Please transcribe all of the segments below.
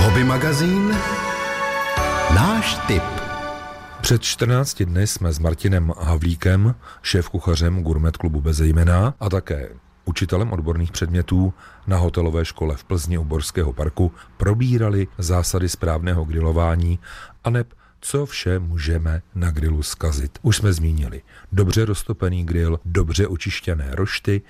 Hobby magazín Náš tip před 14 dny jsme s Martinem Havlíkem, šéf-kuchařem Gourmet klubu Bezejmená a také učitelem odborných předmětů na hotelové škole v Plzni u Borského parku probírali zásady správného grilování a neb co vše můžeme na grilu skazit. Už jsme zmínili dobře roztopený grill, dobře očištěné rošty,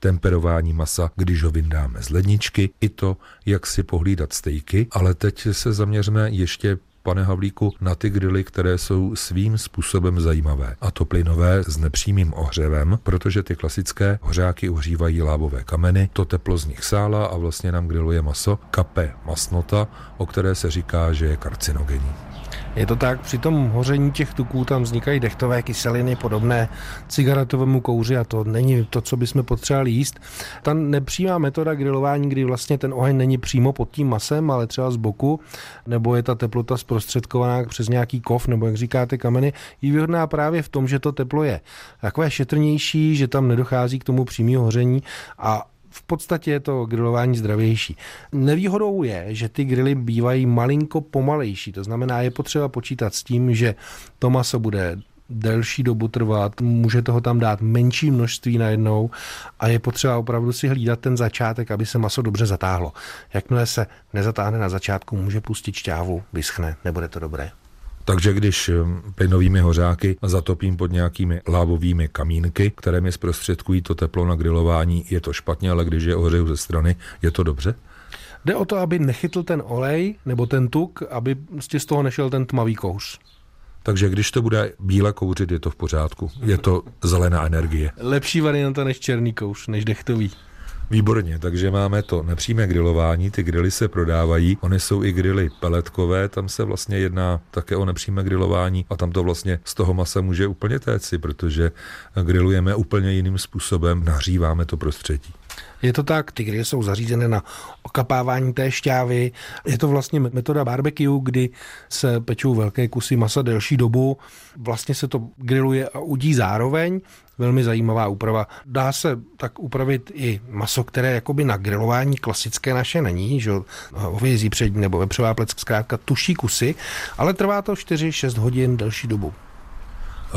temperování masa, když ho vyndáme z ledničky, i to, jak si pohlídat stejky, ale teď se zaměřme ještě pane Havlíku, na ty grily, které jsou svým způsobem zajímavé. A to plynové s nepřímým ohřevem, protože ty klasické hořáky ohřívají lábové kameny, to teplo z nich sála a vlastně nám griluje maso, kape masnota, o které se říká, že je karcinogenní. Je to tak, při tom hoření těch tuků tam vznikají dechtové kyseliny podobné cigaretovému kouři a to není to, co bychom potřebovali jíst. Ta nepřímá metoda grilování, kdy vlastně ten oheň není přímo pod tím masem, ale třeba z boku, nebo je ta teplota zprostředkovaná přes nějaký kov, nebo jak říkáte kameny, je výhodná právě v tom, že to teplo je takové šetrnější, že tam nedochází k tomu přímého hoření a v podstatě je to grilování zdravější. Nevýhodou je, že ty grily bývají malinko pomalejší, to znamená, je potřeba počítat s tím, že to maso bude delší dobu trvat, může toho tam dát menší množství najednou a je potřeba opravdu si hlídat ten začátek, aby se maso dobře zatáhlo. Jakmile se nezatáhne na začátku, může pustit šťávu, vyschne, nebude to dobré. Takže když hm, plynovými hořáky zatopím pod nějakými lávovými kamínky, které mi zprostředkují to teplo na grilování, je to špatně, ale když je ohřeju ze strany, je to dobře? Jde o to, aby nechytl ten olej nebo ten tuk, aby z toho nešel ten tmavý kouř. Takže když to bude bíle kouřit, je to v pořádku. Je to zelená energie. Lepší varianta než černý kouř, než dechtový. Výborně, takže máme to nepřímé grilování, ty grily se prodávají, ony jsou i grily peletkové, tam se vlastně jedná také o nepřímé grilování a tam to vlastně z toho masa může úplně téci, protože grilujeme úplně jiným způsobem, nahříváme to prostředí. Je to tak, ty grily jsou zařízené na okapávání té šťávy. Je to vlastně metoda barbecue, kdy se pečou velké kusy masa delší dobu. Vlastně se to grilluje a udí zároveň. Velmi zajímavá úprava. Dá se tak upravit i maso, které jakoby na grilování klasické naše není, že hovězí přední nebo vepřová pleck, zkrátka tuší kusy, ale trvá to 4-6 hodin delší dobu.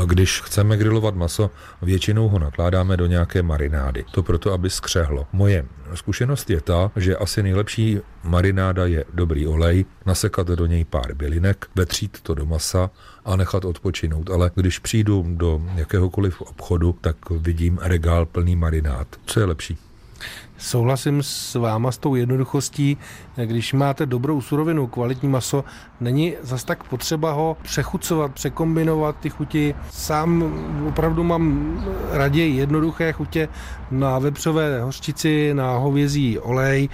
Když chceme grilovat maso, většinou ho nakládáme do nějaké marinády. To proto, aby skřehlo. Moje zkušenost je ta, že asi nejlepší marináda je dobrý olej, nasekat do něj pár bylinek, vetřít to do masa a nechat odpočinout. Ale když přijdu do jakéhokoliv obchodu, tak vidím regál plný marinád. Co je lepší? Souhlasím s váma s tou jednoduchostí. Když máte dobrou surovinu, kvalitní maso, není zas tak potřeba ho přechucovat, překombinovat ty chuti. Sám opravdu mám raději jednoduché chutě na vepřové hořčici, na hovězí olej,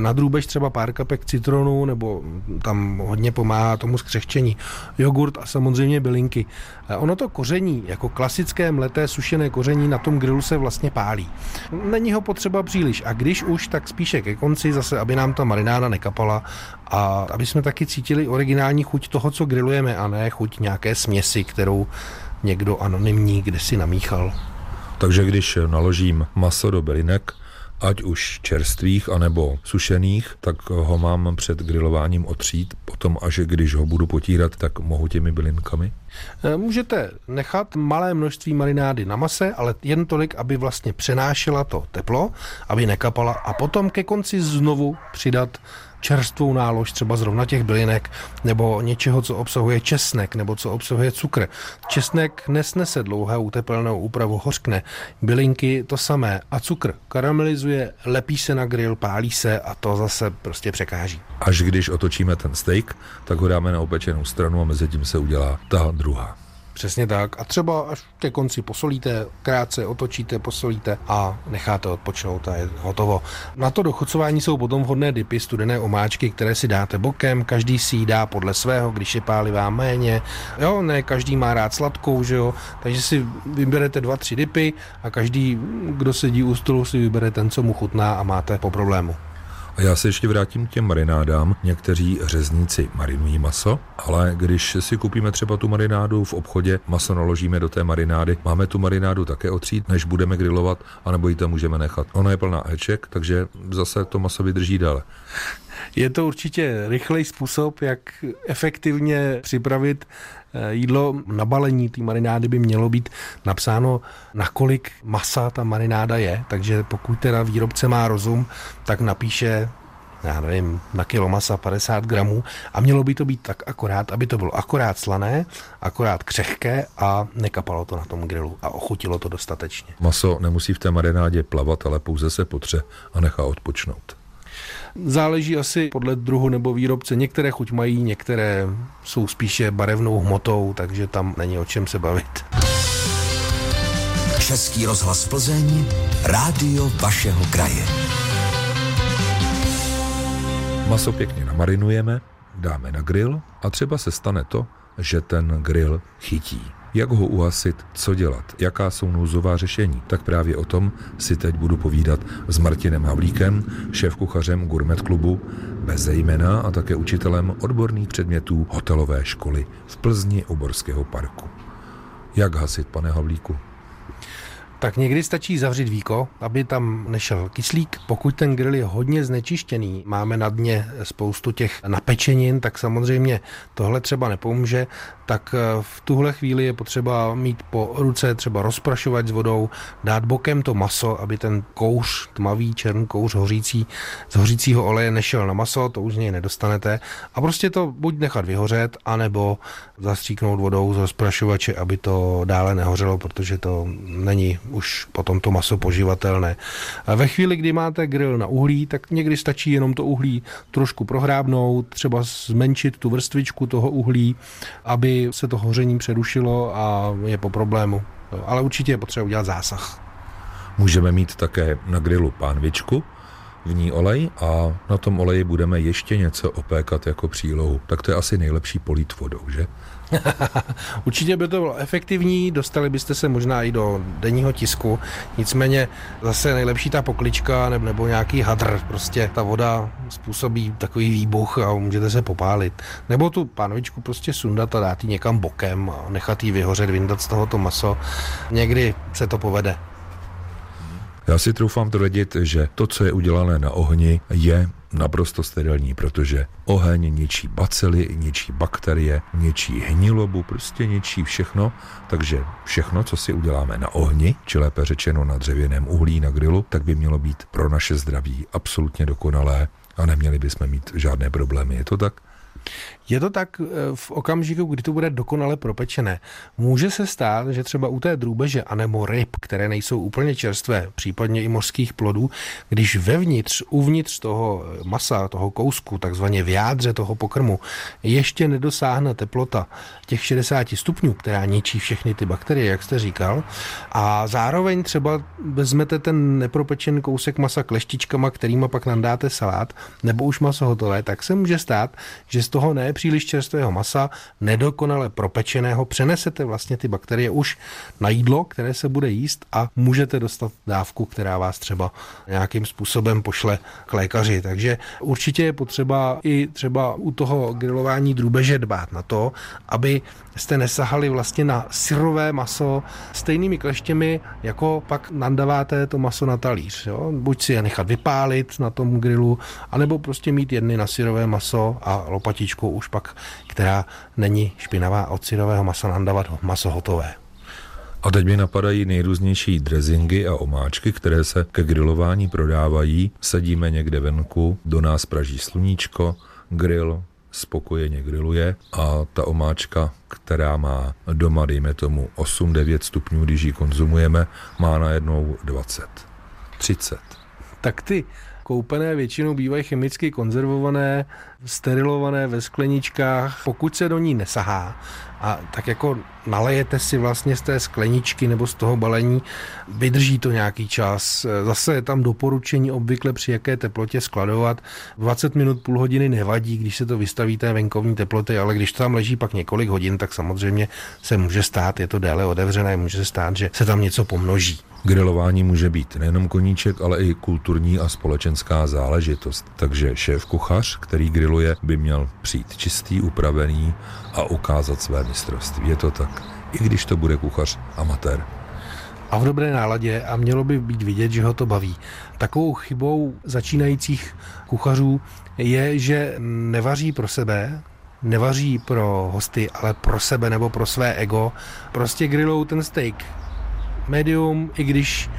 na drůbež třeba pár kapek citronu, nebo tam hodně pomáhá tomu skřehčení. Jogurt a samozřejmě bylinky. Ono to koření, jako klasické mleté sušené koření na tom grilu se vlastně pálí. Není ho potřeba příliš a když už, tak spíše ke konci zase, aby nám ta marináda nekapala a aby jsme taky cítili originální chuť toho, co grillujeme a ne chuť nějaké směsi, kterou někdo anonymní kde si namíchal. Takže když naložím maso do bylinek, ať už čerstvých anebo sušených, tak ho mám před grilováním otřít. Potom, až když ho budu potírat, tak mohu těmi bylinkami? Eh, můžete nechat malé množství marinády na mase, ale jen tolik, aby vlastně přenášela to teplo, aby nekapala a potom ke konci znovu přidat čerstvou nálož třeba zrovna těch bylinek nebo něčeho, co obsahuje česnek nebo co obsahuje cukr. Česnek nesnese dlouhou tepelnou úpravu, hořkne. Bylinky to samé a cukr karamelizuje, lepí se na grill, pálí se a to zase prostě překáží. Až když otočíme ten steak, tak ho dáme na opečenou stranu a mezi tím se udělá ta druhá. Přesně tak. A třeba až ke konci posolíte, krátce otočíte, posolíte a necháte odpočnout a je hotovo. Na to dochucování jsou potom vhodné dipy, studené omáčky, které si dáte bokem, každý si ji dá podle svého, když je pálivá méně. Jo, ne každý má rád sladkou, že jo, takže si vyberete dva, tři dipy a každý, kdo sedí u stolu, si vybere ten, co mu chutná a máte po problému. A já se ještě vrátím k těm marinádám. Někteří řezníci marinují maso, ale když si koupíme třeba tu marinádu v obchodě, maso naložíme do té marinády, máme tu marinádu také otřít, než budeme grilovat, anebo ji tam můžeme nechat. Ona je plná éček, takže zase to maso vydrží déle. Je to určitě rychlej způsob, jak efektivně připravit jídlo. Na balení té marinády by mělo být napsáno, nakolik masa ta marináda je, takže pokud teda výrobce má rozum, tak napíše já nevím, na kilo masa 50 gramů a mělo by to být tak akorát, aby to bylo akorát slané, akorát křehké a nekapalo to na tom grilu a ochutilo to dostatečně. Maso nemusí v té marinádě plavat, ale pouze se potře a nechá odpočnout. Záleží asi podle druhu nebo výrobce. Některé chuť mají, některé jsou spíše barevnou hmotou, takže tam není o čem se bavit. Český rozhlas Plzeň, rádio vašeho kraje. Maso pěkně namarinujeme, dáme na grill a třeba se stane to, že ten grill chytí. Jak ho uhasit, co dělat, jaká jsou nouzová řešení, tak právě o tom si teď budu povídat s Martinem Havlíkem, šéf-kuchařem Gourmet klubu bez jména a také učitelem odborných předmětů hotelové školy v Plzni u Borského parku. Jak hasit, pane Havlíku? Tak někdy stačí zavřít víko, aby tam nešel kyslík. Pokud ten grill je hodně znečištěný, máme na dně spoustu těch napečenin, tak samozřejmě tohle třeba nepomůže tak eh, v tuhle chvíli je potřeba mít po ruce třeba rozprašovat s vodou, dát bokem to maso, aby ten kouř, tmavý černý kouř hořící, z hořícího oleje nešel na maso, to už z něj nedostanete. A prostě to buď nechat vyhořet, anebo zastříknout vodou z rozprašovače, aby to dále nehořelo, protože to není už potom to maso poživatelné. A ve chvíli, kdy máte grill na uhlí, tak někdy stačí jenom to uhlí trošku prohrábnout, třeba zmenšit tu vrstvičku toho uhlí, aby se to hoření přerušilo a je po problému. Ale určitě je potřeba udělat zásah. Můžeme mít také na grilu pánvičku, v ní olej a na tom oleji budeme ještě něco opékat jako přílohu. Tak to je asi nejlepší polít vodou, že? Určitě by to bylo efektivní, dostali byste se možná i do denního tisku, nicméně zase nejlepší ta poklička nebo, nějaký hadr, prostě ta voda způsobí takový výbuch a můžete se popálit. Nebo tu pánvičku prostě sundat a dát ji někam bokem a nechat ji vyhořet, vyndat z toho to maso. Někdy se to povede. Já si troufám tvrdit, že to, co je udělané na ohni, je naprosto sterilní, protože oheň ničí bacily, ničí bakterie, ničí hnilobu, prostě ničí všechno, takže všechno, co si uděláme na ohni, či lépe řečeno na dřevěném uhlí na grilu, tak by mělo být pro naše zdraví absolutně dokonalé a neměli bychom mít žádné problémy. Je to tak? Je to tak eh, v okamžiku, kdy to bude dokonale propečené. Může se stát, že třeba u té drůbeže anebo ryb, které nejsou úplně čerstvé, případně i mořských plodů, když vevnitř, uvnitř toho masa, toho kousku, takzvaně v jádře toho pokrmu, ještě nedosáhne teplota těch 60 stupňů, která ničí všechny ty bakterie, jak jste říkal, a zároveň třeba vezmete ten nepropečený kousek masa kleštičkama, kterýma pak nandáte salát, nebo už maso hotové, tak se může stát, že z toho ne příliš čerstvého masa, nedokonale propečeného, přenesete vlastně ty bakterie už na jídlo, které se bude jíst a můžete dostat dávku, která vás třeba nějakým způsobem pošle k lékaři. Takže určitě je potřeba i třeba u toho grilování drůbeže dbát na to, aby jste nesahali vlastně na syrové maso stejnými kleštěmi, jako pak nandaváte to maso na talíř. Jo? Buď si je nechat vypálit na tom grilu, anebo prostě mít jedny na syrové maso a lopatičku už pak, která není špinavá od syrového masa, nandavat maso hotové. A teď mi napadají nejrůznější drezingy a omáčky, které se ke grilování prodávají. Sedíme někde venku, do nás praží sluníčko, grill spokojeně griluje a ta omáčka, která má doma, dejme tomu 8-9 stupňů, když ji konzumujeme, má najednou 20, 30. Tak ty koupené většinou bývají chemicky konzervované, sterilované ve skleničkách. Pokud se do ní nesahá a tak jako nalejete si vlastně z té skleničky nebo z toho balení, vydrží to nějaký čas. Zase je tam doporučení obvykle při jaké teplotě skladovat. 20 minut, půl hodiny nevadí, když se to vystaví té venkovní teploty, ale když to tam leží pak několik hodin, tak samozřejmě se může stát, je to déle otevřené, může se stát, že se tam něco pomnoží. Grilování může být nejenom koníček, ale i kulturní a společenská záležitost. Takže šéf kuchař, který griluje, by měl přijít čistý, upravený a ukázat své mistrovství. Je to tak, i když to bude kuchař amatér. a v dobré náladě a mělo by být vidět, že ho to baví. Takovou chybou začínajících kuchařů je, že nevaří pro sebe, nevaří pro hosty, ale pro sebe nebo pro své ego. Prostě grillou ten steak medium, i když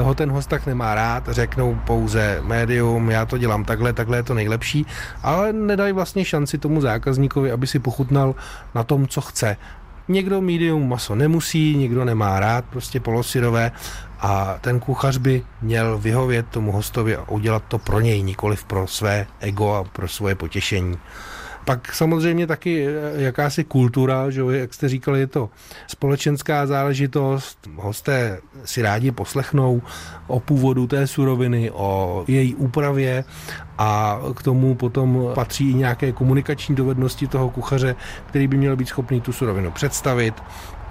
ho ten host tak nemá rád, řeknou pouze medium, já to dělám takhle, takhle je to nejlepší, ale nedají vlastně šanci tomu zákazníkovi, aby si pochutnal na tom, co chce. Někdo medium maso nemusí, někdo nemá rád, prostě polosyrové a ten kuchař by měl vyhovět tomu hostovi a udělat to pro něj, nikoliv pro své ego a pro svoje potěšení. Pak samozřejmě taky eh, jakási kultura, že jak jste říkali, je to společenská záležitost. Hosté si rádi poslechnou o původu té suroviny, o její úpravě a k tomu potom patří i nějaké komunikační dovednosti toho kuchaře, který by měl být schopný tu surovinu představit,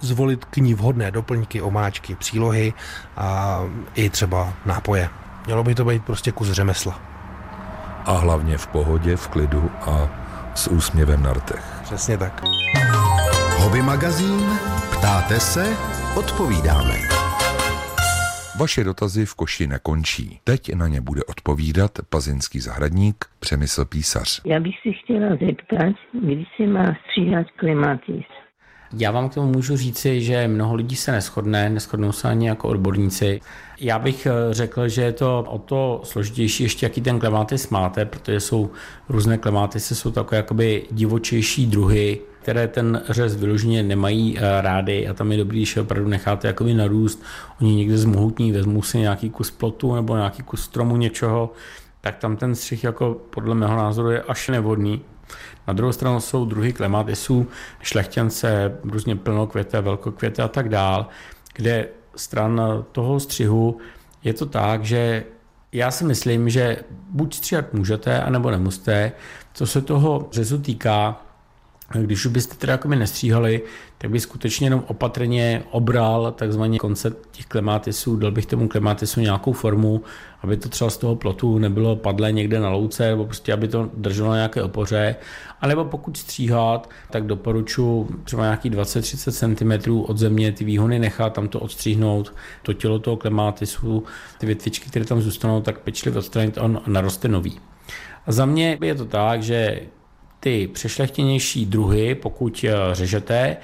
zvolit k ní vhodné doplňky, omáčky, přílohy a i třeba nápoje. Mělo by to být prostě kus řemesla. A hlavně v pohodě, v klidu a s úsměvem na rtech. Přesně tak. Hobby magazín, ptáte se, odpovídáme. Vaše dotazy v koši nekončí. Teď na ně bude odpovídat pazinský zahradník Přemysl Písař. Já bych si chtěla zeptat, kdy se má stříhat klimatis. Já vám k tomu můžu říci, že mnoho lidí se neschodne, neschodnou se ani jako odborníci. Já bych eh, řekl, že je to o to složitější ještě, jaký ten klematis máte, protože jsou různé klematisy, jsou takové jakoby divočejší druhy, které ten řez vyloženě nemají eh, rády a tam je dobrý, když opravdu necháte jakoby narůst. Oni někde zmohutní, vezmou si nějaký kus plotu nebo nějaký kus stromu něčeho, tak tam ten střih jako podle mého názoru je až nevhodný. Na druhou stranu jsou druhy klematisů, šlechtěnce, různě plnokvěté, velkokvěté a tak dál, kde stran toho střihu je to tak, že já si myslím, že buď stříhat můžete, anebo nemusíte. Co se toho řezu týká, když už byste teda jako mi nestříhali, tak bych skutečně jenom opatrně obral takzvaný koncept těch klematisů, dal bych tomu klematisu nějakou formu, aby to třeba z toho plotu nebylo padlé někde na louce, nebo prostě aby to drželo nějaké opoře. A nebo pokud stříhat, tak doporučuji třeba nějaký 20-30 cm od země ty výhony nechat, tam to odstříhnout, to tělo toho klematisu, ty větvičky, které tam zůstanou, tak pečlivě odstranit on naroste nový. A za mě je to tak, že ty přešlechtěnější druhy, pokud eh, řežete,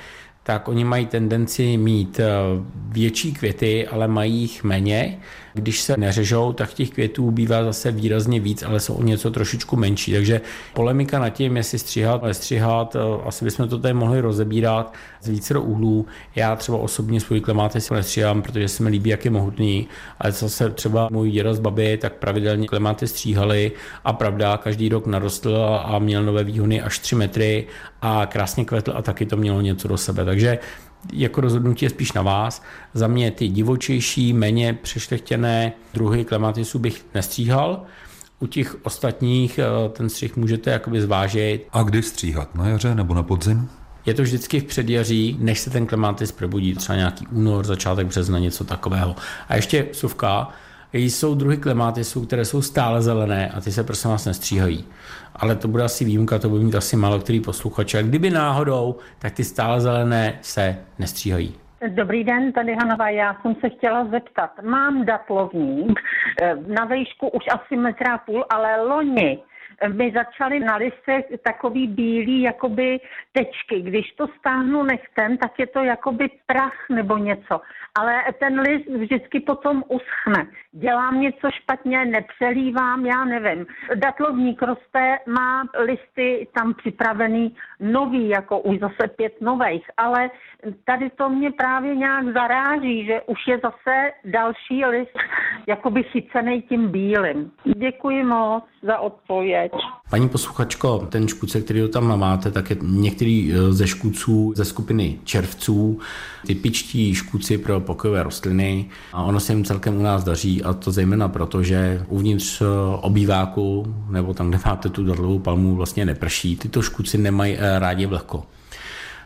tak oni mají tendenci mít eh, větší květy, ale mají jich méně. Když se neřežou, tak těch květů bývá zase výrazně víc, ale jsou o něco trošičku menší. Takže polemika nad tím, jestli stříhat, nestříhat, eh, asi bychom to tady mohli rozebírat z více do úhlů. Já třeba osobně svůj klimatis nestříhám, protože se mi líbí, jak je mohutný, ale zase třeba můj děda z baby, tak pravidelně klimaty stříhali a pravda, každý rok narostl a měl nové výhony až 3 metry a krásně kvetl a taky to mělo něco do sebe. Takže jako rozhodnutí je spíš na vás. Za mě ty divočejší, méně přešlechtěné druhy klematisu bych nestříhal. U těch ostatních eh, ten střih můžete jakoby zvážit. A kdy stříhat? Na jaře nebo na podzim? Je to vždycky v předjaří, než se ten klematis probudí, třeba nějaký únor, začátek března, něco takového. A ještě suvka, jsou druhy klematisů, které jsou stále zelené a ty se prosím vás nestříhají. Ale to bude asi výjimka, to bude mít asi málo který posluchač. A kdyby náhodou, tak ty stále zelené se nestříhají. Dobrý den, tady Hanova. Já jsem se chtěla zeptat. Mám datlovník eh, na výšku už asi metra půl, ale loni mi začaly na listech takový bílý jakoby tečky. Když to stáhnu nechtem, tak je to jakoby prach nebo něco. Ale ten list vždycky potom uschne. Dělám něco špatně, nepřelívám, já nevím. Datlovník roste, má listy tam připravený nový, jako už zase pět nových, ale tady to mě právě nějak zaráží, že už je zase další list jakoby chycený tím bílým. Děkuji moc za odpověď. Paní posluchačko, ten škůdce, který tam máte, tak je některý eh, ze škůdců ze skupiny červců, typičtí škůdci pro pokojové rostliny a ono se jim celkem u nás daří a to zejména proto, že uvnitř eh, obýváku nebo tam, kde máte tu dadlovou palmu, vlastně neprší. Tyto škůdci nemají eh, rádi vlhko.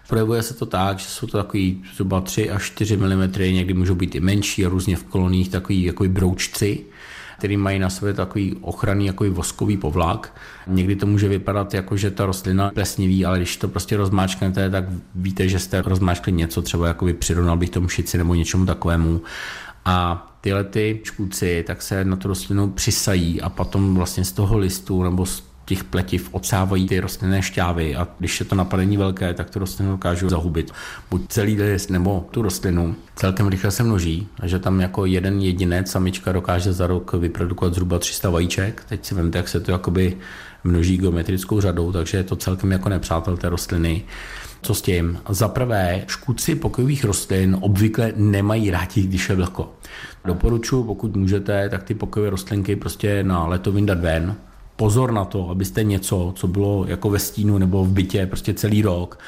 Projevuje se to tak, že jsou to takový zhruba 3 až 4 mm, někdy můžou být i menší a různě v koloních takový jako broučci který mají na sobě takový ochranný jako voskový povlak. Někdy to může vypadat jako, že ta rostlina plesniví, ale když to prostě rozmáčknete, tak víte, že jste rozmáčkli něco, třeba jako přirovnal bych tomu šici nebo něčemu takovému. A tyhle ty škůdci tak se na tu rostlinu přisají a potom vlastně z toho listu nebo z těch pletiv odsávají ty rostlinné šťávy a když je to napadení velké, tak tu rostlinu dokážou zahubit. Buď celý list nebo tu rostlinu celkem rychle se množí, že tam jako jeden jedinec samička dokáže za rok vyprodukovat zhruba 300 vajíček. Teď si vemte, jak se to jakoby množí geometrickou řadou, takže je to celkem jako nepřátel té rostliny. Co s tím? Za prvé, škůdci pokojových rostlin obvykle nemají rádi, když je vlhko. Doporučuji, pokud můžete, tak ty pokojové rostlinky prostě na leto vyndat ven, pozor na to, abyste něco, co bylo jako ve stínu nebo v bytě prostě celý rok,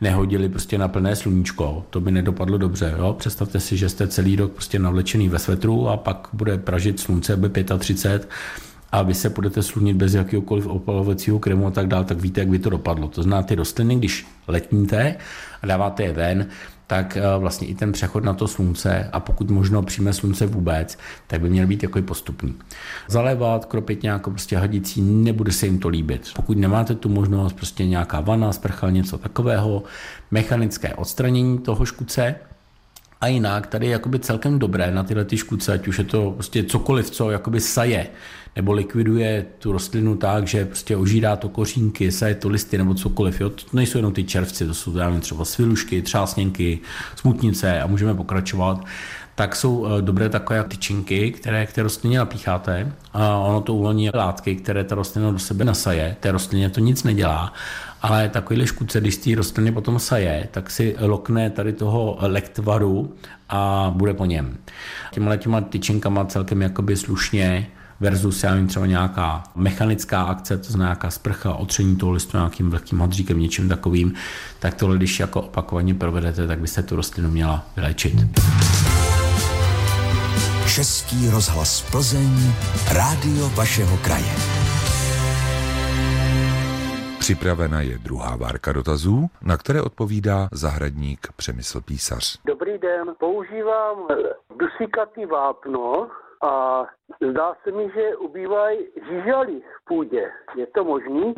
nehodili prostě na plné sluníčko. To by nedopadlo dobře. Jo? Představte si, že jste celý rok prostě navlečený ve svetru a pak bude pražit slunce, by 35 a vy se budete slunit bez jakéhokoliv opalovacího krému a tak dále, tak víte, jak by to dopadlo. To znamená, ty rostliny, když letníte a dáváte je ven, tak eh, vlastně i ten přechod na to slunce a pokud možno přímé slunce vůbec, tak by měl být jako postupný. Zalévat, kropit nějakou prostě hadicí, nebude se jim to líbit. Pokud nemáte tu možnost, prostě nějaká vana, sprcha, něco takového, mechanické odstranění toho škuce, a jinak tady je jakoby celkem dobré na tyhle ty škůdce, ať už je to prostě cokoliv, co jakoby saje, nebo likviduje tu rostlinu tak, že prostě ožírá to kořínky, saje to listy nebo cokoliv. Jo? To nejsou jenom ty červci, to jsou třeba svilušky, třásněnky, smutnice a můžeme pokračovat tak jsou eh, dobré takové tyčinky, které k té rostlině napícháte a ono to uvolní látky, které ta rostlina do sebe nasaje. Té rostlině to nic nedělá, ale takovýhle škůdce, když té rostliny potom saje, tak si lokne tady toho lektvaru a bude po něm. Těmhle těma tyčinkama celkem jakoby slušně versus já vím třeba nějaká mechanická akce, to znamená nějaká sprcha, otření toho listu nějakým vlhkým hadříkem, něčím takovým, tak tohle, když jako opakovaně provedete, tak byste tu rostlinu měla vylečit. Český rozhlas Plzeň, rádio vašeho kraje. Připravena je druhá várka dotazů, na které odpovídá zahradník Přemysl Písař. Dobrý den, používám dusíkatý vápno a zdá se mi, že ubývají žížaly v půdě. Je to možný?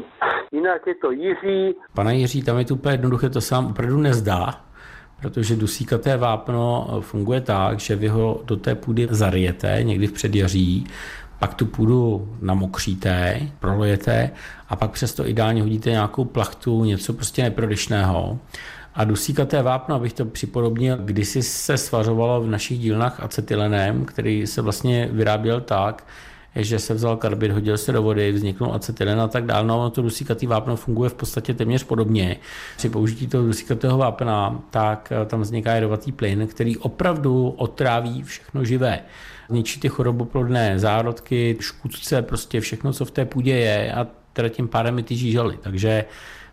Jinak je to Jiří. Pane Jiří, tam je to úplně jednoduché, to se vám opravdu nezdá, protože dusíkaté vápno funguje tak, že vy ho do té půdy zarijete někdy v předjaří, pak tu půdu namokříte, prolejete a pak přesto ideálně hodíte nějakou plachtu, něco prostě neprodyšného. A dusíkaté vápno, abych to připodobnil, kdysi se svařovalo v našich dílnách acetylenem, který se vlastně vyráběl tak, že se vzal karbid, hodil se do vody, vzniknul acetylen a tak dále. No, to dusíkatý vápno funguje v podstatě téměř podobně. Při použití toho dusíkatého vápna, tak eh, tam vzniká jedovatý plyn, který opravdu otráví všechno živé. Zničí ty choroboplodné zárodky, škůdce, prostě všechno, co v té půdě je a teda tím pádem i ty žížaly. Takže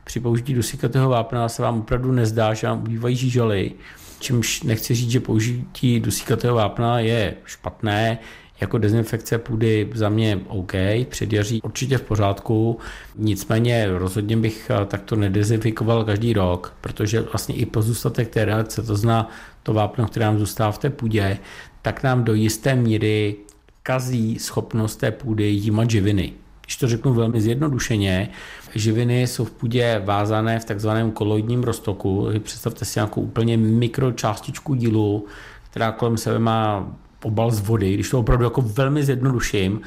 při použití dusíkatého vápna se vám opravdu nezdá, že vám ubývají žížaly, čímž nechci říct, že použití dusíkatého vápna je špatné, jako dezinfekce půdy za mě OK, předjaří určitě v pořádku, nicméně rozhodně bych eh, takto nedezinfikoval každý rok, protože vlastně i pozůstatek té reakce, to zná to vápno, které nám zůstává v té půdě, tak nám do jisté míry kazí schopnost té půdy jímat živiny. Když to řeknu velmi zjednodušeně, živiny jsou v půdě vázané v takzvaném koloidním roztoku. Představte si nějakou úplně mikročástičku dílu, která kolem sebe má obal z vody, když to opravdu jako velmi zjednoduším,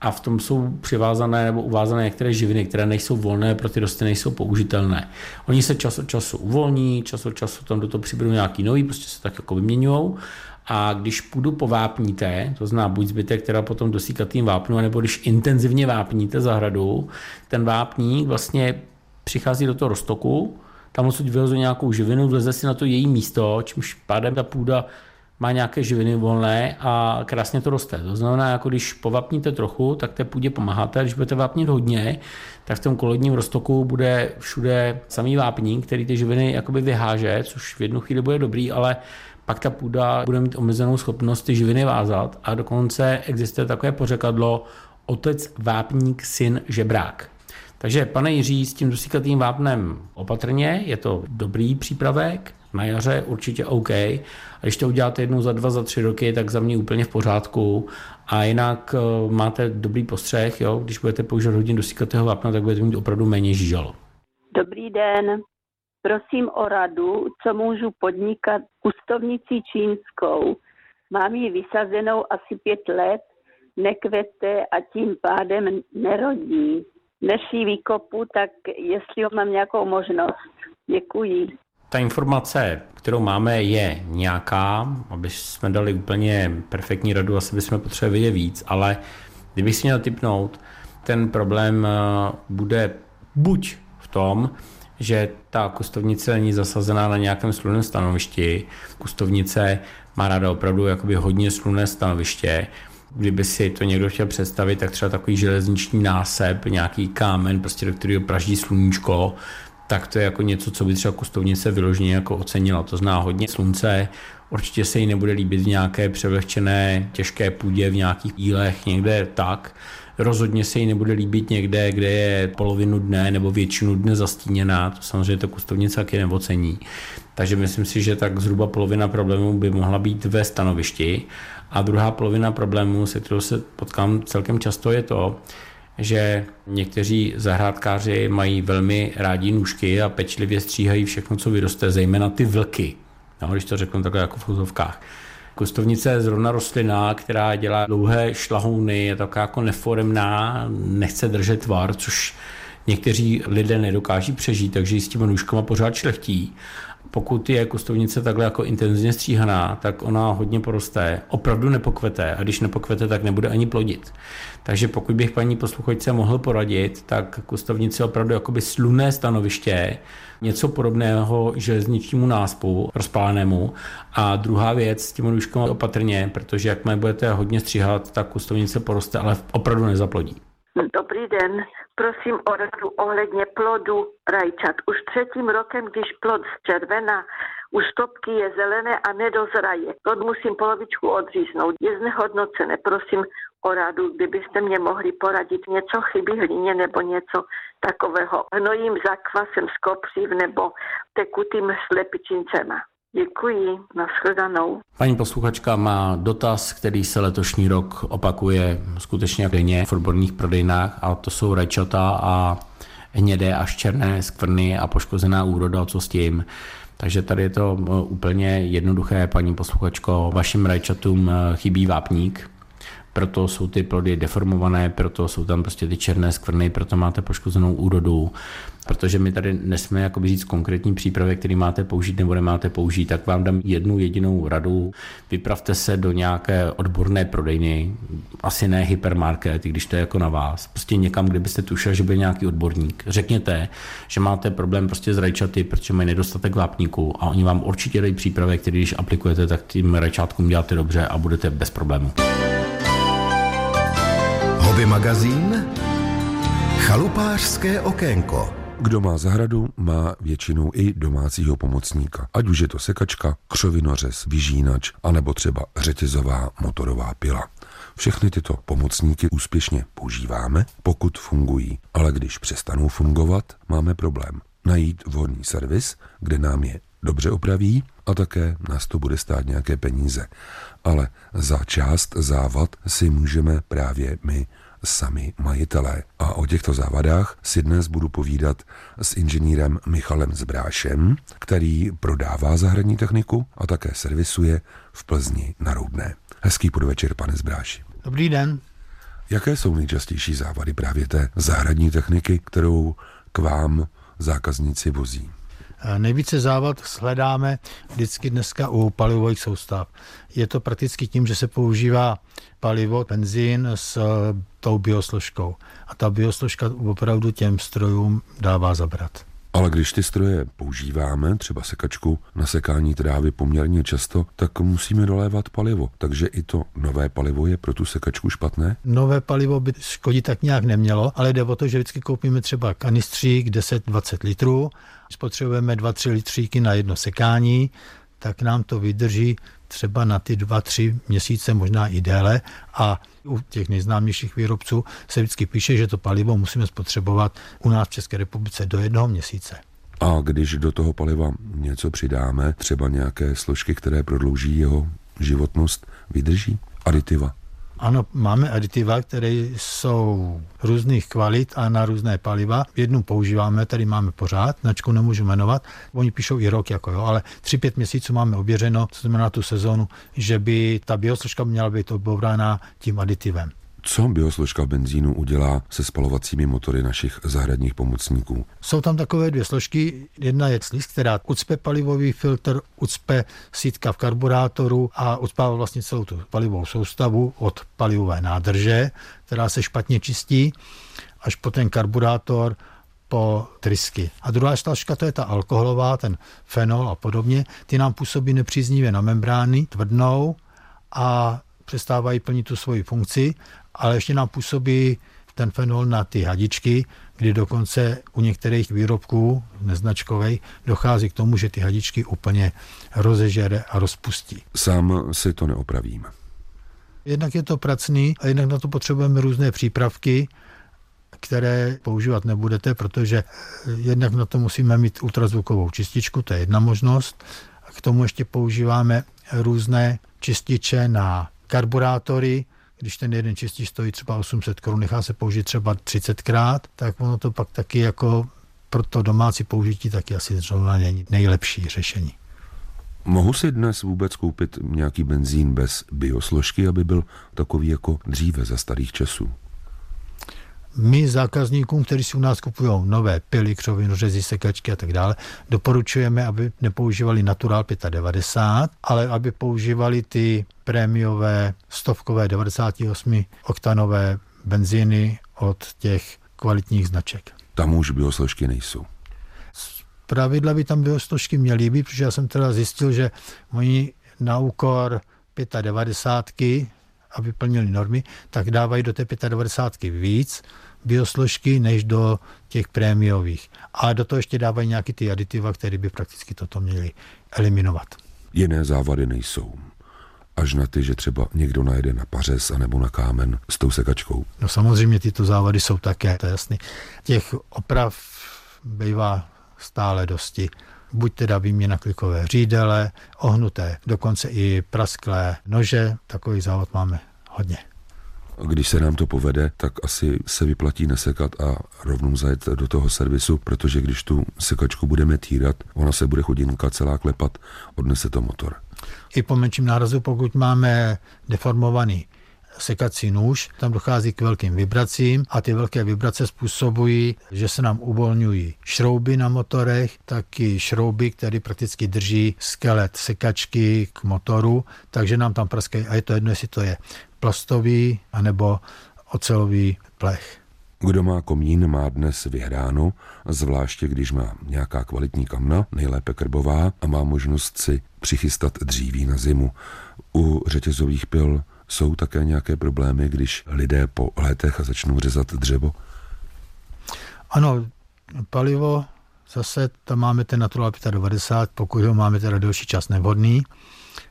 a v tom jsou přivázané nebo uvázané některé živiny, které nejsou volné, pro ty rostliny nejsou použitelné. Oni se čas od času uvolní, čas od času tam do toho přibudou nějaký nový, prostě se tak jako vyměňují. A když půdu povápníte, to zná buď zbytek, která potom dosíkatým vápnu, nebo když intenzivně vápníte zahradu, ten vápník vlastně přichází do toho roztoku, tam odsud vyleze nějakou živinu, vleze si na to její místo, čímž pádem ta půda má nějaké živiny volné a krásně to roste. To znamená, jako když povapníte trochu, tak té půdě pomáháte, když budete vápnit hodně, tak v tom kolodním roztoku bude všude samý vápník, který ty živiny jakoby vyháže, což v jednu chvíli bude dobrý, ale pak ta půda bude mít omezenou schopnost ty živiny vázat a dokonce existuje takové pořekadlo otec vápník, syn žebrák. Takže pane Jiří, s tím dusíkatým vápnem opatrně, je to dobrý přípravek, na jaře určitě OK. A když to uděláte jednou za dva, za tři roky, tak za mě úplně v pořádku. A jinak uh, máte dobrý postřeh, jo? když budete používat hodně dusíkatého vápna, tak budete mít opravdu méně žížal. Dobrý den. Prosím o radu, co můžu podnikat kustovnicí čínskou. Mám ji vysazenou asi pět let, nekvete a tím pádem nerodí. Než ji vykopu, tak jestli mám nějakou možnost. Děkuji. Ta informace, kterou máme, je nějaká, aby jsme dali úplně perfektní radu, asi bychom potřebovali vědět víc, ale kdybych si měl typnout, ten problém eh, bude buď v tom, že ta kustovnice není zasazená na nějakém slunném stanovišti. Kustovnice má ráda opravdu jakoby hodně slunné stanoviště. Kdyby si to někdo chtěl představit, tak třeba takový železniční násep, nějaký kámen, prostě do kterého praží sluníčko, tak to je jako něco, co by třeba kustovnice vyloženě jako ocenila. To zná hodně slunce, určitě se jí nebude líbit v nějaké převlehčené těžké půdě, v nějakých jílech, někde tak. Rozhodně se jí nebude líbit někde, kde je polovinu dne nebo většinu dne zastíněná, to samozřejmě to kustovnice taky neocení. Takže myslím si, že tak zhruba polovina problémů by mohla být ve stanovišti. A druhá polovina problémů, se kterou se potkám celkem často, je to, že někteří zahrádkáři mají velmi rádi nůžky a pečlivě stříhají všechno, co vyroste, zejména ty vlky. No, když to řeknu takhle jako v fotovkách. Kostovnice je zrovna rostlina, která dělá dlouhé šlahouny, je taková jako neforemná, nechce držet tvar, což někteří lidé nedokáží přežít, takže s těma nůžkama pořád šlechtí pokud je kustovnice takhle jako intenzivně stříhaná, tak ona hodně poroste, opravdu nepokvete a když nepokvete, tak nebude ani plodit. Takže pokud bych paní posluchačce mohl poradit, tak kustovnice opravdu jakoby slunné stanoviště, něco podobného železničnímu náspu rozpálenému. A druhá věc s těmi nůžkami opatrně, protože jak budete hodně stříhat, tak kustovnice poroste, ale opravdu nezaplodí. Dobrý den, prosím o radu ohledně plodu rajčat. Už třetím rokem, když plod zčervená, u stopky je zelené a nedozraje. Plod musím polovičku odříznout. Je znehodnocené. Prosím o radu, kdybyste mě mohli poradit něco chybí hlíně nebo něco takového. Hnojím zakvasem z kopřiv nebo tekutým slepičincema. Děkuji, nashledanou. Paní posluchačka má dotaz, který se letošní rok opakuje skutečně denně v odborných prodejnách a to jsou rajčata a hnědé až černé skvrny a poškozená úroda, co s tím. Takže tady je to eh, úplně jednoduché, paní posluchačko. Vašim rajčatům eh, chybí vápník, proto jsou ty plody deformované, proto jsou tam prostě ty černé skvrny, proto máte poškozenou úrodu, protože my tady nesmíme jakoby říct konkrétní přípravy, který máte použít nebo nemáte použít, tak vám dám jednu jedinou radu. Vypravte se do nějaké odborné prodejny, asi ne hypermarket, když to je jako na vás. Prostě někam, kde byste tušil, že bude nějaký odborník. Řekněte, že máte problém prostě s rajčaty, protože mají nedostatek vápníků a oni vám určitě dají přípravy, který když aplikujete, tak tím rajčátkům děláte dobře a budete bez problému. Hobby magazín Chalupářské okénko kdo má zahradu, má většinou i domácího pomocníka. Ať už je to sekačka, křovinořez, vyžínač, anebo třeba řetězová motorová pila. Všechny tyto pomocníky úspěšně používáme, pokud fungují, ale když přestanou fungovat, máme problém. Najít vhodný servis, kde nám je dobře opraví a také nás to bude stát nějaké peníze. Ale za část závad si můžeme právě my sami majitelé. A o těchto závadách si dnes budu povídat s inženýrem Michalem Zbrášem, který prodává zahradní techniku a také servisuje v Plzni na Roudné. Hezký podvečer, pane Zbráši. Dobrý den. Jaké jsou nejčastější závady právě té zahradní techniky, kterou k vám zákazníci vozí? Nejvíce závad hledáme vždycky dneska u palivových soustav. Je to prakticky tím, že se používá palivo, benzín s eh, tou biosložkou. A ta biosložka opravdu těm strojům dává zabrat. Ale když ty stroje používáme, třeba sekačku na sekání trávy poměrně často, tak musíme dolévat palivo. Takže i to nové palivo je pro tu sekačku špatné? Nové palivo by škodit tak nějak nemělo, ale jde o to, že vždycky koupíme třeba kanistřík 10-20 litrů, spotřebujeme 2-3 litříky na jedno sekání, tak nám to vydrží třeba na ty dva, tři měsíce, možná i déle a u těch nejznámějších výrobců se vždycky píše, že to palivo musíme spotřebovat u nás v České republice do jednoho měsíce. A když do toho paliva něco přidáme, třeba nějaké složky, které prodlouží jeho životnost, vydrží? Aditiva? Ano, máme aditiva, které jsou různých kvalit a na různé paliva. Jednu používáme, tady máme pořád, značku nemůžu jmenovat. Oni píšou i rok, jako jo, ale 3-5 měsíců máme ověřeno, co znamená tu sezónu, že by ta biosložka měla být obourána tím aditivem. Co biosložka benzínu udělá se spalovacími motory našich zahradních pomocníků? Jsou tam takové dvě složky. Jedna je slíz, která ucpe palivový filtr, ucpe sítka v karburátoru a ucpává vlastně celou tu palivovou soustavu od palivové nádrže, která se špatně čistí, až po ten karburátor po trysky. A druhá složka to je ta alkoholová, ten fenol a podobně. Ty nám působí nepříznivě na membrány, tvrdnou a přestávají plnit tu svoji funkci ale ještě nám působí ten fenol na ty hadičky, kdy dokonce u některých výrobků neznačkových dochází k tomu, že ty hadičky úplně rozežere a rozpustí. Sám si to neopravím. Jednak je to pracný a jednak na to potřebujeme různé přípravky, které používat nebudete, protože jednak na to musíme mít ultrazvukovou čističku, to je jedna možnost. A k tomu ještě používáme různé čističe na karburátory, když ten jeden čistič stojí třeba 800 korun, nechá se použít třeba 30krát, tak ono to pak taky jako pro to domácí použití taky asi zrovna není nejlepší řešení. Mohu si dnes vůbec koupit nějaký benzín bez biosložky, aby byl takový jako dříve za starých časů? My zákazníkům, kteří si u nás kupují nové pily, křoviny, řezy, sekačky a tak dále, doporučujeme, aby nepoužívali Natural 95, ale aby používali ty prémiové stovkové 98 oktanové benzíny od těch kvalitních značek. Tam už biosložky nejsou. Pravidla by tam biosložky měly být, protože já jsem teda zjistil, že oni na úkor 95, aby plnili normy, tak dávají do té 95 víc biosložky než do těch prémiových. A do toho ještě dávají nějaký ty aditiva, které by prakticky toto měly eliminovat. Jiné závady nejsou až na ty, že třeba někdo najde na pařez anebo na kámen s tou sekačkou. No samozřejmě tyto závady jsou také, to je jasný. Těch oprav bývá stále dosti. Buď teda výměna klikové řídele, ohnuté, dokonce i prasklé nože, takový závod máme hodně. Když se nám to povede, tak asi se vyplatí nesekat a rovnou zajet do toho servisu, protože když tu sekačku budeme týrat, ona se bude chudinka celá klepat, odnese to motor. I po menším nárazu, pokud máme deformovaný sekací nůž, tam dochází k velkým vibracím a ty velké vibrace způsobují, že se nám uvolňují šrouby na motorech, taky šrouby, které prakticky drží skelet sekačky k motoru, takže nám tam praskají a je to jedno, jestli to je plastový anebo ocelový plech. Kdo má komín, má dnes vyhráno, zvláště když má nějaká kvalitní kamna, nejlépe krbová, a má možnost si přichystat dříví na zimu. U řetězových pil jsou také nějaké problémy, když lidé po letech začnou řezat dřevo? Ano, palivo, zase tam máme ten Natural 95, pokud ho máme teda delší čas nevhodný.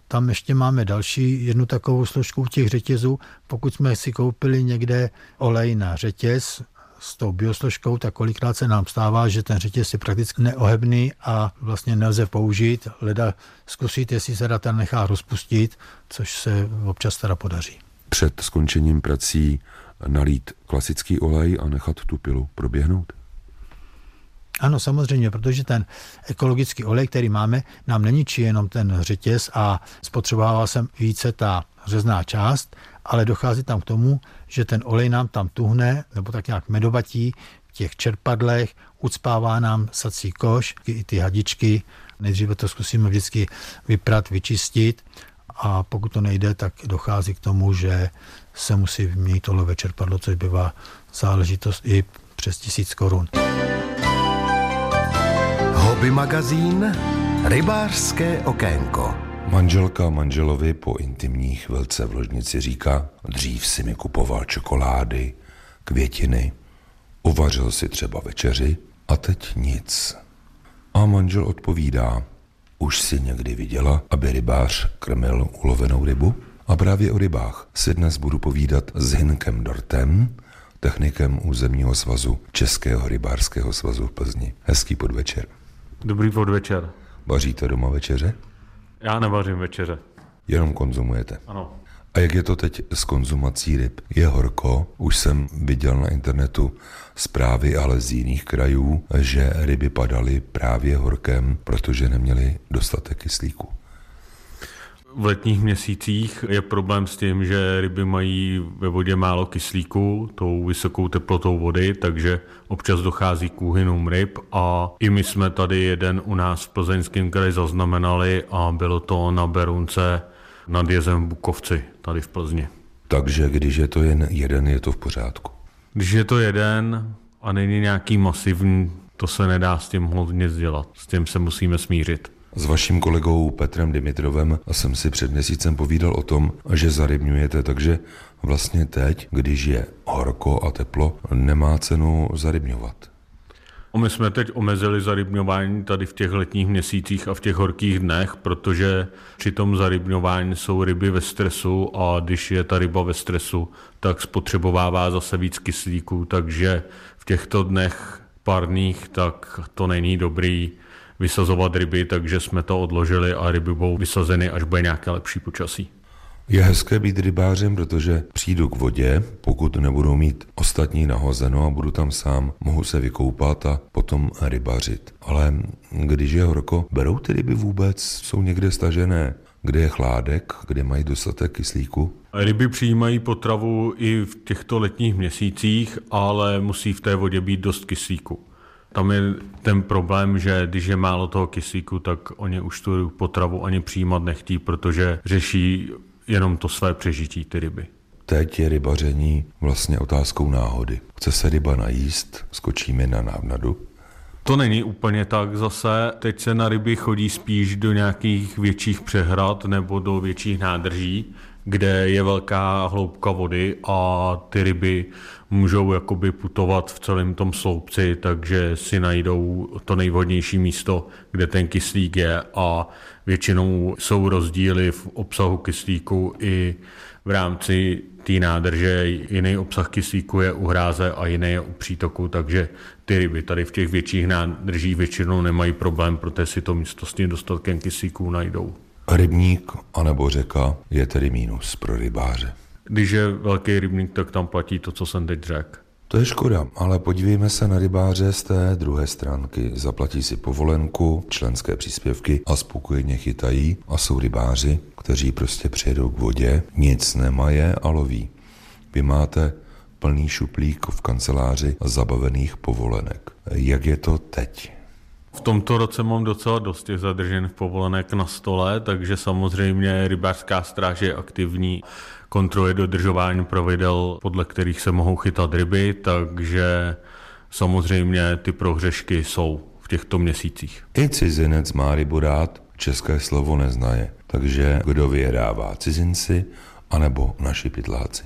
Tam ještě máme další jednu takovou složku těch řetězů. Pokud jsme si koupili někde olej na řetěz, s tou biosložkou, tak kolikrát se nám stává, že ten řetěz je prakticky neohebný a vlastně nelze použít. Leda zkusit, jestli se data nechá rozpustit, což se občas teda podaří. Před skončením prací nalít klasický olej a nechat tu pilu proběhnout? Ano, samozřejmě, protože ten ekologický olej, který máme, nám neničí jenom ten řetěz a spotřebovává jsem více ta řezná část, ale dochází tam k tomu, že ten olej nám tam tuhne, nebo tak nějak medovatí v těch čerpadlech, ucpává nám sací koš, i ty hadičky. Nejdříve to zkusíme vždycky vyprat, vyčistit a pokud to nejde, tak dochází k tomu, že se musí vyměnit olové čerpadlo, což bývá záležitost i přes tisíc korun. Hobby magazín Rybářské okénko. Manželka manželovi po intimní chvilce v ložnici říká, dřív si mi kupoval čokolády, květiny, uvařil si třeba večeři a teď nic. A manžel odpovídá, Už si někdy viděla, aby rybář krmil ulovenou rybu? A právě o rybách si dnes budu povídat s Hinkem Dortem, technikem územního svazu Českého rybářského svazu v Plzni. Hezký podvečer. Dobrý podvečer. Vaříte doma večeře? Já nevařím večeře. Jenom konzumujete? Ano. A jak je to teď s konzumací ryb? Je horko, už jsem viděl na internetu zprávy, ale z jiných krajů, že ryby padaly právě horkem, protože neměly dostatek kyslíku. V letních měsících je problém s tím, že ryby mají ve vodě málo kyslíku, tou vysokou teplotou vody, takže občas dochází k úhynům ryb a i my jsme tady jeden u nás v Plzeňském kraji zaznamenali a bylo to na Berunce nad jezem Bukovci, tady v Plzni. Takže když je to jen jeden, je to v pořádku? Když je to jeden a není nějaký masivní, to se nedá s tím hodně dělat. S tím se musíme smířit. S vaším kolegou Petrem Dimitrovem jsem si před měsícem povídal o tom, že zarybňujete, takže vlastně teď, když je horko a teplo, nemá cenu zarybňovat. My jsme teď omezili zarybňování tady v těch letních měsících a v těch horkých dnech, protože při tom zarybňování jsou ryby ve stresu a když je ta ryba ve stresu, tak spotřebovává zase víc kyslíku, takže v těchto dnech parných tak to není dobrý vysazovat ryby, takže jsme to odložili a ryby budou vysazeny, až bude nějaké lepší počasí. Je hezké být rybářem, protože přijdu k vodě, pokud nebudou mít ostatní nahozeno a budu tam sám, mohu se vykoupat a potom rybařit. Ale když je horko, berou ty ryby vůbec? Jsou někde stažené? Kde je chládek, kde mají dostatek kyslíku? Ryby přijímají potravu i v těchto letních měsících, ale musí v té vodě být dost kyslíku. Tam je ten problém, že když je málo toho kyslíku, tak oni už tu potravu ani přijímat nechtí, protože řeší jenom to své přežití, ty ryby. Teď je rybaření vlastně otázkou náhody. Chce se ryba najíst, skočíme na návnadu. To není úplně tak zase. Teď se na ryby chodí spíš do nějakých větších přehrad nebo do větších nádrží, kde je velká hloubka vody a ty ryby můžou jakoby putovat v celém tom sloupci, takže si najdou to nejvhodnější místo, kde ten kyslík je a většinou jsou rozdíly v obsahu kyslíku i v rámci té nádrže. Jiný obsah kyslíku je u hráze a jiný je u přítoku, takže ty ryby tady v těch větších nádržích většinou nemají problém, protože si to místo s tím dostatkem kyslíku najdou. Rybník anebo řeka je tedy mínus pro rybáře. Když je velký rybník, tak tam platí to, co jsem teď řekl. To je škoda, ale podívejme se na rybáře z té druhé stránky. Zaplatí si povolenku, členské příspěvky a spokojeně chytají a jsou rybáři, kteří prostě přijedou k vodě, nic nemají a loví. Vy máte plný šuplík v kanceláři zabavených povolenek. Jak je to teď? V tomto roce mám docela dost těch zadržených povolenek na stole, takže samozřejmě rybářská stráž je aktivní, kontroluje dodržování pravidel, podle kterých se mohou chytat ryby, takže samozřejmě ty prohřešky jsou v těchto měsících. I cizinec má rybu rád, české slovo neznaje, takže kdo vyjedává cizinci anebo naši pytláci?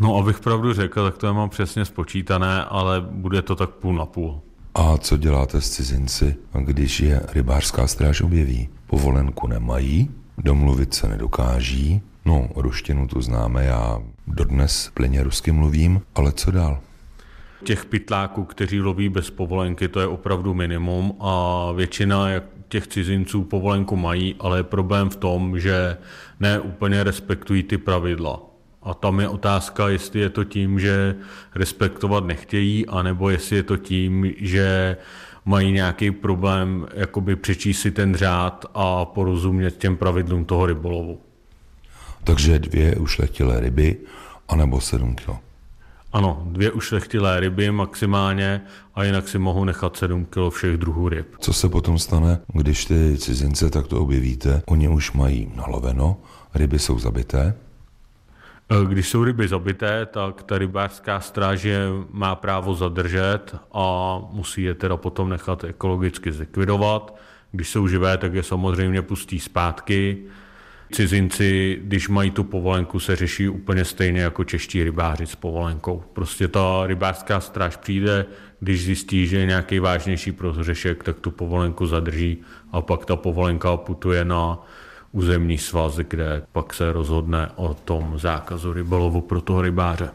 No, abych pravdu řekl, tak to mám přesně spočítané, ale bude to tak půl na půl. A co děláte s cizinci, když je rybářská stráž objeví? Povolenku nemají, domluvit se nedokáží, no ruštinu tu známe, já dodnes plně rusky mluvím, ale co dál? Těch pytláků, kteří loví bez povolenky, to je opravdu minimum a většina těch cizinců povolenku mají, ale je problém v tom, že ne úplně respektují ty pravidla. A tam je otázka, jestli je to tím, že respektovat nechtějí, anebo jestli je to tím, že mají nějaký problém jakoby přečíst si ten řád a porozumět těm pravidlům toho rybolovu. Takže dvě ušlechtilé ryby, anebo sedm kilo. Ano, dvě ušlechtilé ryby maximálně a jinak si mohou nechat 7 kilo všech druhů ryb. Co se potom stane, když ty cizince takto objevíte? Oni už mají naloveno, ryby jsou zabité, Eh, když jsou ryby zabité, tak ta rybářská stráž je má právo zadržet a musí je teda potom nechat ekologicky zlikvidovat. Když jsou živé, tak je samozřejmě pustí zpátky Cizinci, když mají tu povolenku, se řeší úplně stejně jako čeští rybáři s povolenkou. Prostě ta rybářská stráž přijde, když zjistí, že je nějaký vážnější prohřešek, tak tu povolenku zadrží a pak ta povolenka putuje na územní svaz, kde pak se rozhodne o tom zákazu rybolovu pro toho rybáře.